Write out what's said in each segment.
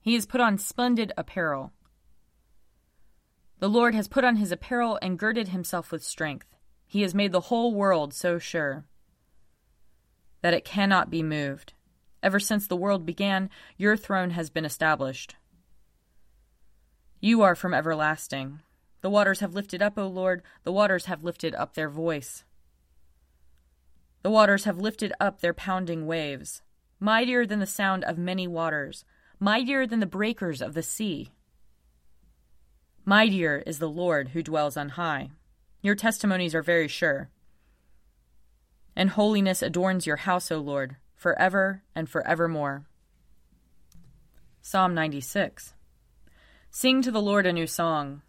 He has put on splendid apparel. The Lord has put on his apparel and girded himself with strength. He has made the whole world so sure that it cannot be moved. Ever since the world began, your throne has been established. You are from everlasting. The waters have lifted up, O Lord, the waters have lifted up their voice. The waters have lifted up their pounding waves, mightier than the sound of many waters mightier than the breakers of the sea. Mightier is the Lord who dwells on high. Your testimonies are very sure. And holiness adorns your house, O Lord, forever and forevermore. Psalm 96 Sing to the Lord a new song.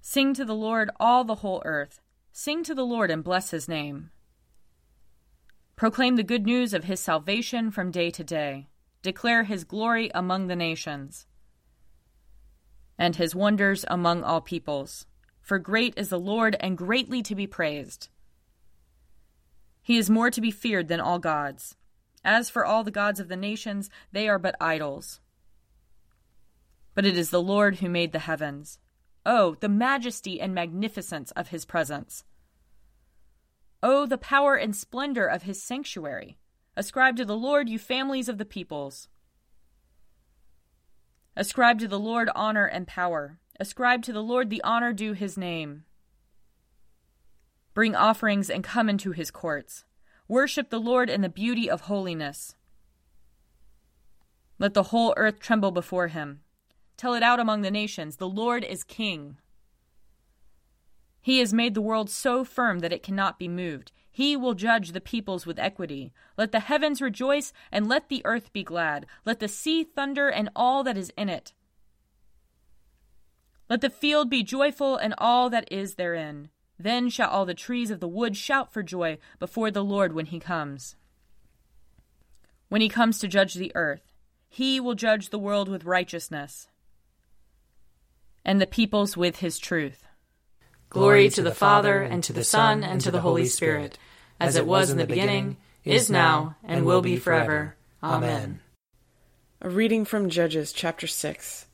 Sing to the Lord all the whole earth. Sing to the Lord and bless his name. Proclaim the good news of his salvation from day to day declare his glory among the nations, and his wonders among all peoples. For great is the Lord, and greatly to be praised. He is more to be feared than all gods. As for all the gods of the nations, they are but idols. But it is the Lord who made the heavens. Oh, the majesty and magnificence of his presence! Oh, the power and splendor of his sanctuary! Ascribe to the Lord, you families of the peoples. Ascribe to the Lord honor and power. Ascribe to the Lord the honor due his name. Bring offerings and come into his courts. Worship the Lord in the beauty of holiness. Let the whole earth tremble before him. Tell it out among the nations the Lord is king. He has made the world so firm that it cannot be moved. He will judge the peoples with equity. Let the heavens rejoice, and let the earth be glad. Let the sea thunder, and all that is in it. Let the field be joyful, and all that is therein. Then shall all the trees of the wood shout for joy before the Lord when he comes. When he comes to judge the earth, he will judge the world with righteousness, and the peoples with his truth. Glory to the Father, and to the Son, and to the Holy Spirit as it was in the beginning, is now, and will be forever. Amen. A reading from Judges chapter 6.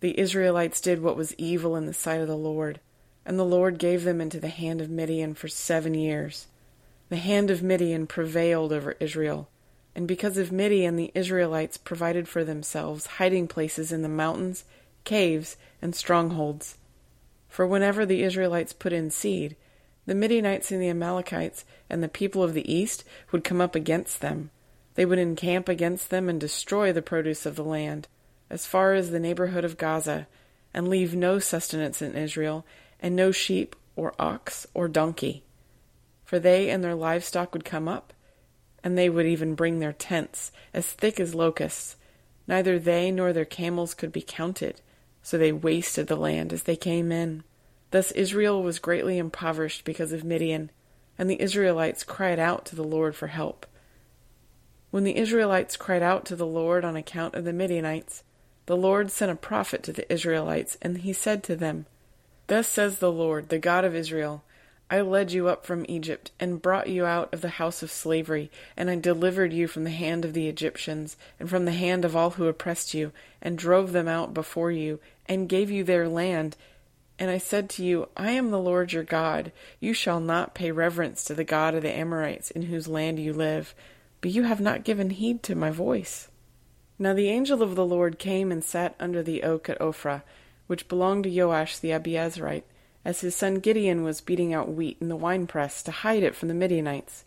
The Israelites did what was evil in the sight of the Lord, and the Lord gave them into the hand of Midian for seven years. The hand of Midian prevailed over Israel, and because of Midian, the Israelites provided for themselves hiding places in the mountains, caves, and strongholds. For whenever the Israelites put in seed, the Midianites and the Amalekites and the people of the east would come up against them. They would encamp against them and destroy the produce of the land, as far as the neighborhood of Gaza, and leave no sustenance in Israel, and no sheep, or ox, or donkey. For they and their livestock would come up, and they would even bring their tents, as thick as locusts. Neither they nor their camels could be counted, so they wasted the land as they came in. Thus Israel was greatly impoverished because of Midian, and the Israelites cried out to the Lord for help. When the Israelites cried out to the Lord on account of the Midianites, the Lord sent a prophet to the Israelites, and he said to them, Thus says the Lord, the God of Israel I led you up from Egypt, and brought you out of the house of slavery, and I delivered you from the hand of the Egyptians, and from the hand of all who oppressed you, and drove them out before you, and gave you their land. And I said to you, I am the Lord your God. You shall not pay reverence to the God of the Amorites, in whose land you live. But you have not given heed to my voice. Now the angel of the Lord came and sat under the oak at Ophrah, which belonged to Joash the Abiezrite as his son Gideon was beating out wheat in the winepress to hide it from the Midianites.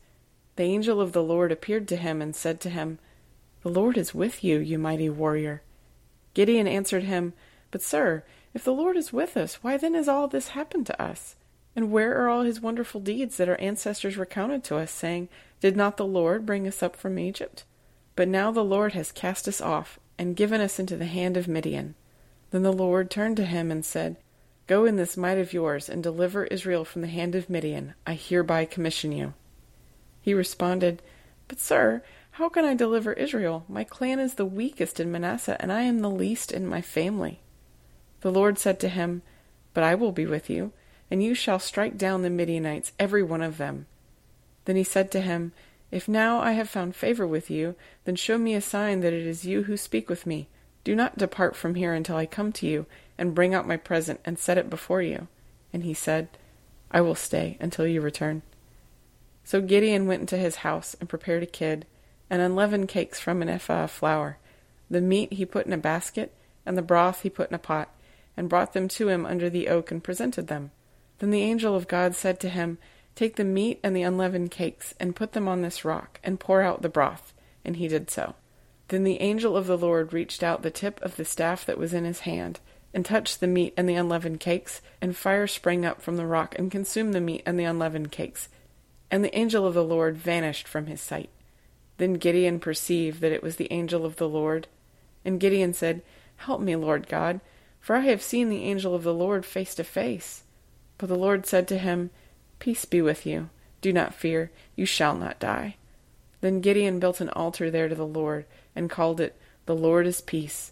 The angel of the Lord appeared to him and said to him, The Lord is with you, you mighty warrior. Gideon answered him, But, sir, if the Lord is with us, why then has all this happened to us? And where are all his wonderful deeds that our ancestors recounted to us, saying, Did not the Lord bring us up from Egypt? But now the Lord has cast us off, and given us into the hand of Midian. Then the Lord turned to him and said, Go in this might of yours, and deliver Israel from the hand of Midian. I hereby commission you. He responded, But, sir, how can I deliver Israel? My clan is the weakest in Manasseh, and I am the least in my family. The Lord said to him, But I will be with you, and you shall strike down the Midianites, every one of them. Then he said to him, If now I have found favor with you, then show me a sign that it is you who speak with me. Do not depart from here until I come to you and bring out my present and set it before you. And he said, I will stay until you return. So Gideon went into his house and prepared a kid, and unleavened cakes from an ephah of flour. The meat he put in a basket, and the broth he put in a pot, and brought them to him under the oak and presented them. Then the angel of God said to him, Take the meat and the unleavened cakes, and put them on this rock, and pour out the broth. And he did so. Then the angel of the Lord reached out the tip of the staff that was in his hand, and touched the meat and the unleavened cakes, and fire sprang up from the rock and consumed the meat and the unleavened cakes. And the angel of the Lord vanished from his sight. Then Gideon perceived that it was the angel of the Lord. And Gideon said, Help me, Lord God, for I have seen the angel of the Lord face to face. But the Lord said to him, Peace be with you. Do not fear. You shall not die. Then Gideon built an altar there to the Lord, and called it, The Lord is Peace.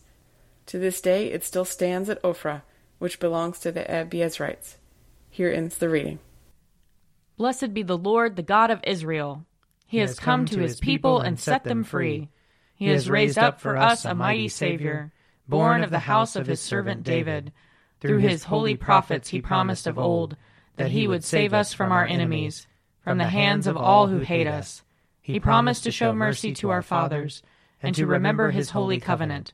To this day it still stands at Ophrah, which belongs to the Abiezrites. Here ends the reading. Blessed be the Lord, the God of Israel. He, he has come, come to his people and set them free. He has raised up for us a mighty Savior, born of the house of his servant David. Through his holy prophets he promised of old that he would save us from our enemies, from the hands of all who hate us. He promised to show mercy to our fathers, and to remember his holy covenant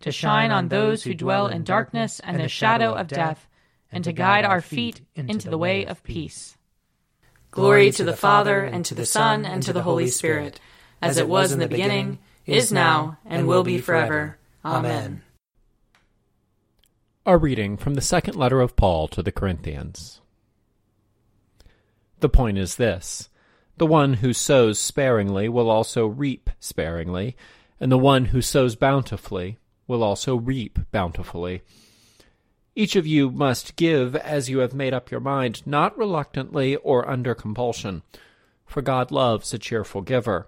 to shine on those who dwell in darkness and the shadow of death, and to guide our feet into the way of peace. Glory to the Father, and to the Son, and to the Holy Spirit, as it was in the beginning, is now, and will be forever. Amen. A reading from the second letter of Paul to the Corinthians. The point is this the one who sows sparingly will also reap sparingly, and the one who sows bountifully will also reap bountifully. Each of you must give as you have made up your mind, not reluctantly or under compulsion, for God loves a cheerful giver.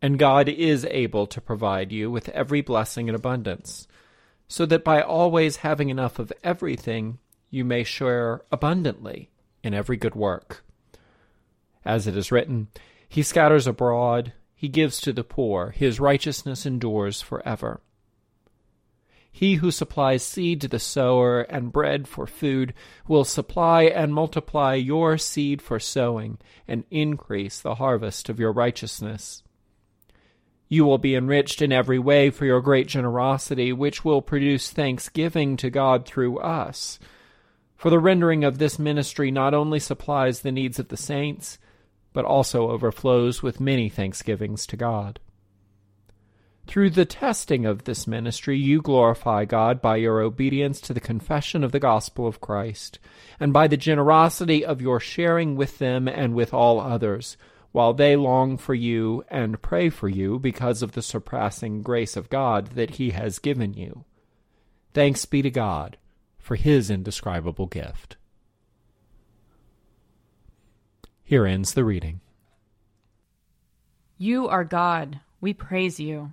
And God is able to provide you with every blessing in abundance, so that by always having enough of everything, you may share abundantly in every good work. As it is written, He scatters abroad, He gives to the poor, His righteousness endures forever. He who supplies seed to the sower and bread for food will supply and multiply your seed for sowing and increase the harvest of your righteousness. You will be enriched in every way for your great generosity, which will produce thanksgiving to God through us. For the rendering of this ministry not only supplies the needs of the saints, but also overflows with many thanksgivings to God. Through the testing of this ministry, you glorify God by your obedience to the confession of the gospel of Christ, and by the generosity of your sharing with them and with all others, while they long for you and pray for you because of the surpassing grace of God that He has given you. Thanks be to God for His indescribable gift. Here ends the reading. You are God, we praise you.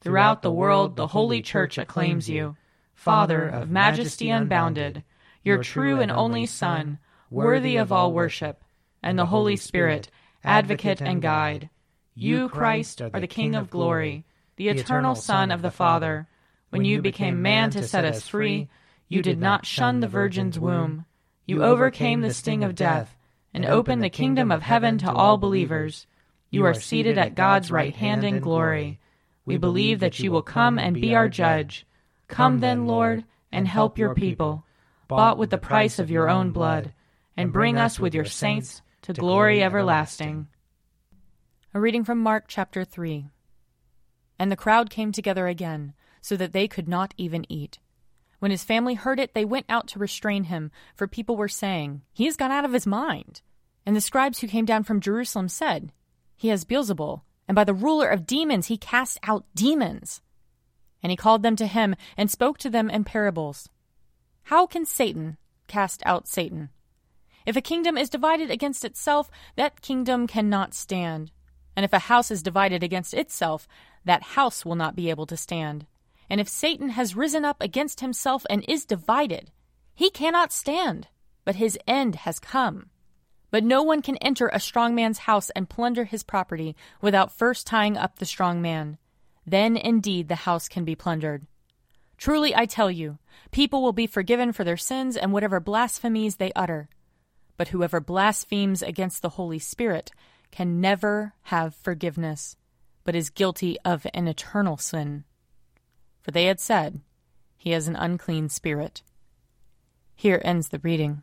Throughout the world, the Holy Church acclaims you, Father of majesty unbounded, your true and only Son, worthy of all worship, and the Holy Spirit, advocate and guide. You, Christ, are the King of glory, the eternal Son of the Father. When you became man to set us free, you did not shun the Virgin's womb. You overcame the sting of death and opened the kingdom of heaven to all believers. You are seated at God's right hand in glory. We believe that you will come and be our judge. Come then, Lord, and help your people, bought with the price of your own blood, and bring us with your saints to glory everlasting. A reading from Mark chapter 3. And the crowd came together again, so that they could not even eat. When his family heard it, they went out to restrain him, for people were saying, He has gone out of his mind. And the scribes who came down from Jerusalem said, He has Beelzebul and by the ruler of demons he cast out demons. And he called them to him and spoke to them in parables. How can Satan cast out Satan? If a kingdom is divided against itself, that kingdom cannot stand. And if a house is divided against itself, that house will not be able to stand. And if Satan has risen up against himself and is divided, he cannot stand, but his end has come. But no one can enter a strong man's house and plunder his property without first tying up the strong man. Then indeed the house can be plundered. Truly I tell you, people will be forgiven for their sins and whatever blasphemies they utter. But whoever blasphemes against the Holy Spirit can never have forgiveness, but is guilty of an eternal sin. For they had said, He has an unclean spirit. Here ends the reading.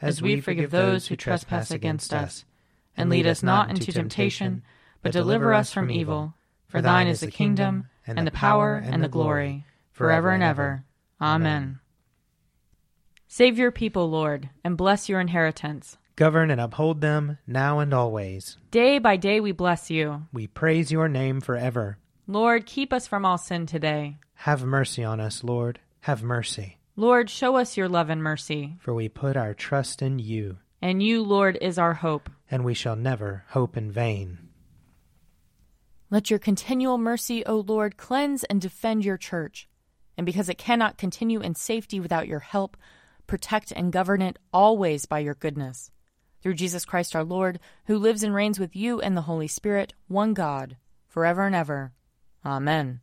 as we forgive those who trespass against us. And lead us not into temptation, but deliver us from evil. For thine is the kingdom, and the power, and the glory, forever and ever. Amen. Save your people, Lord, and bless your inheritance. Govern and uphold them now and always. Day by day we bless you. We praise your name forever. Lord, keep us from all sin today. Have mercy on us, Lord. Have mercy. Lord, show us your love and mercy. For we put our trust in you. And you, Lord, is our hope. And we shall never hope in vain. Let your continual mercy, O Lord, cleanse and defend your church, and because it cannot continue in safety without your help, protect and govern it always by your goodness. Through Jesus Christ our Lord, who lives and reigns with you and the Holy Spirit, one God, forever and ever. Amen.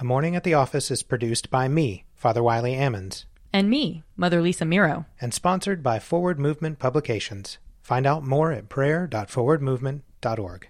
A Morning at the Office is produced by me, Father Wiley Ammons, And me, Mother Lisa Meirow. and sponsored by Forward Movement Publications. Find out more at prayer.forwardmovement.org.